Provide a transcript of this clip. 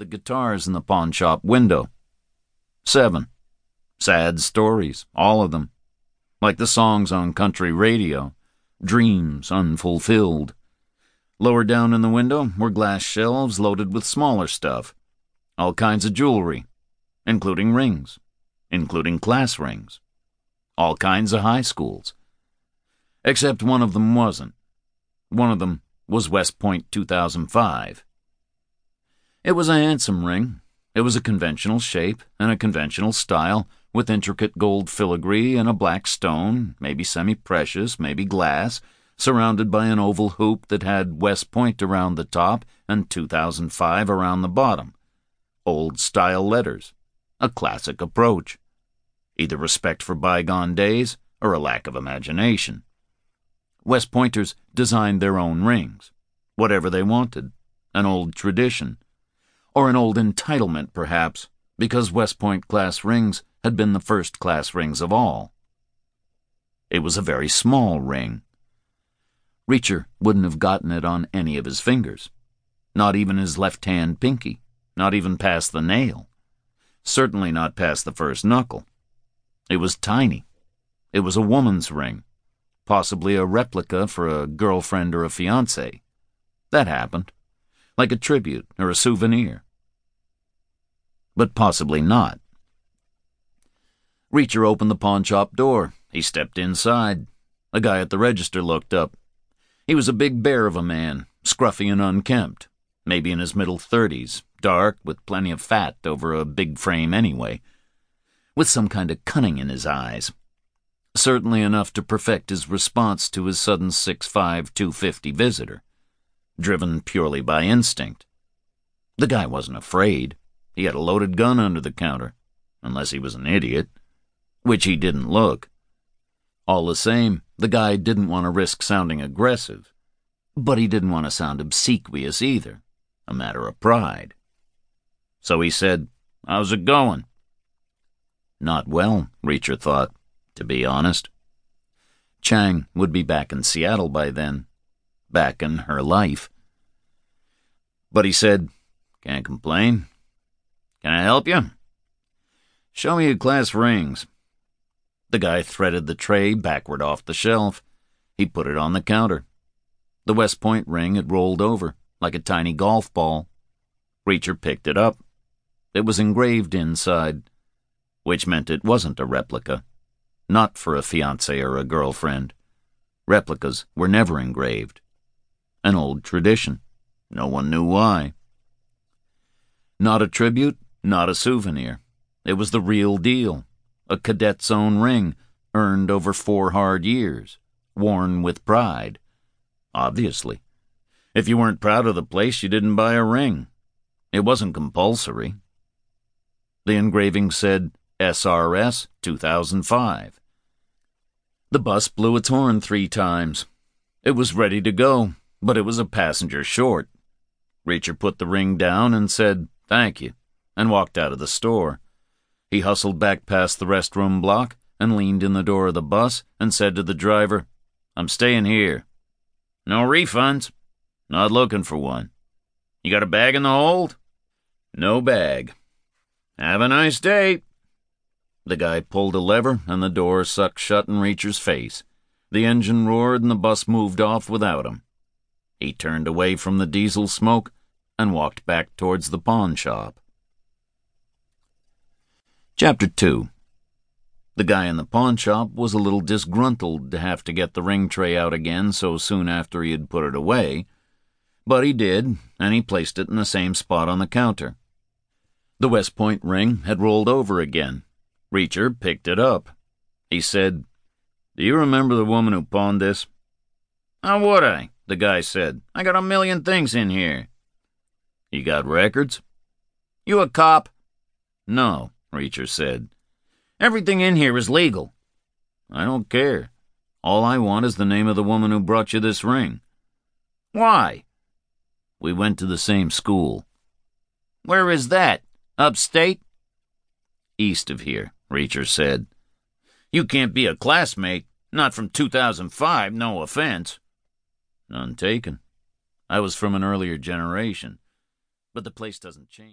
the guitars in the pawn shop window. Seven. Sad stories, all of them. Like the songs on country radio. Dreams unfulfilled. Lower down in the window were glass shelves loaded with smaller stuff. All kinds of jewelry, including rings, including class rings. All kinds of high schools. Except one of them wasn't. One of them was West Point 2005. It was a handsome ring. It was a conventional shape and a conventional style, with intricate gold filigree and a black stone, maybe semi precious, maybe glass, surrounded by an oval hoop that had West Point around the top and 2005 around the bottom. Old style letters. A classic approach. Either respect for bygone days or a lack of imagination. West Pointers designed their own rings, whatever they wanted, an old tradition or an old entitlement, perhaps, because West Point class rings had been the first class rings of all. It was a very small ring. Reacher wouldn't have gotten it on any of his fingers, not even his left hand pinky, not even past the nail, certainly not past the first knuckle. It was tiny. It was a woman's ring, possibly a replica for a girlfriend or a fiance. That happened like a tribute or a souvenir. But possibly not. Reacher opened the pawn shop door. He stepped inside. A guy at the register looked up. He was a big bear of a man, scruffy and unkempt, maybe in his middle thirties, dark, with plenty of fat over a big frame anyway, with some kind of cunning in his eyes. Certainly enough to perfect his response to his sudden six-five, two-fifty visitor driven purely by instinct. The guy wasn't afraid. He had a loaded gun under the counter, unless he was an idiot, which he didn't look. All the same, the guy didn't want to risk sounding aggressive, but he didn't want to sound obsequious either, a matter of pride. So he said, How's it going? Not well, Reacher thought, to be honest. Chang would be back in Seattle by then, back in her life. But he said, Can't complain. Can I help you? Show me your class rings. The guy threaded the tray backward off the shelf. He put it on the counter. The West Point ring had rolled over, like a tiny golf ball. Reacher picked it up. It was engraved inside, which meant it wasn't a replica. Not for a fiancé or a girlfriend. Replicas were never engraved. An old tradition. No one knew why. Not a tribute, not a souvenir. It was the real deal. A cadet's own ring, earned over four hard years, worn with pride. Obviously. If you weren't proud of the place, you didn't buy a ring. It wasn't compulsory. The engraving said SRS 2005. The bus blew its horn three times. It was ready to go, but it was a passenger short. Reacher put the ring down and said, Thank you, and walked out of the store. He hustled back past the restroom block and leaned in the door of the bus and said to the driver, I'm staying here. No refunds. Not looking for one. You got a bag in the hold? No bag. Have a nice day. The guy pulled a lever and the door sucked shut in Reacher's face. The engine roared and the bus moved off without him. He turned away from the diesel smoke and walked back towards the pawn shop. Chapter 2 The guy in the pawn shop was a little disgruntled to have to get the ring tray out again so soon after he had put it away, but he did, and he placed it in the same spot on the counter. The West Point ring had rolled over again. Reacher picked it up. He said, Do you remember the woman who pawned this? How would I? the guy said. I got a million things in here. You got records? You a cop? No, Reacher said. Everything in here is legal. I don't care. All I want is the name of the woman who brought you this ring. Why? We went to the same school. Where is that? Upstate? East of here, Reacher said. You can't be a classmate. Not from 2005, no offense. None taken. I was from an earlier generation. But the place doesn't change.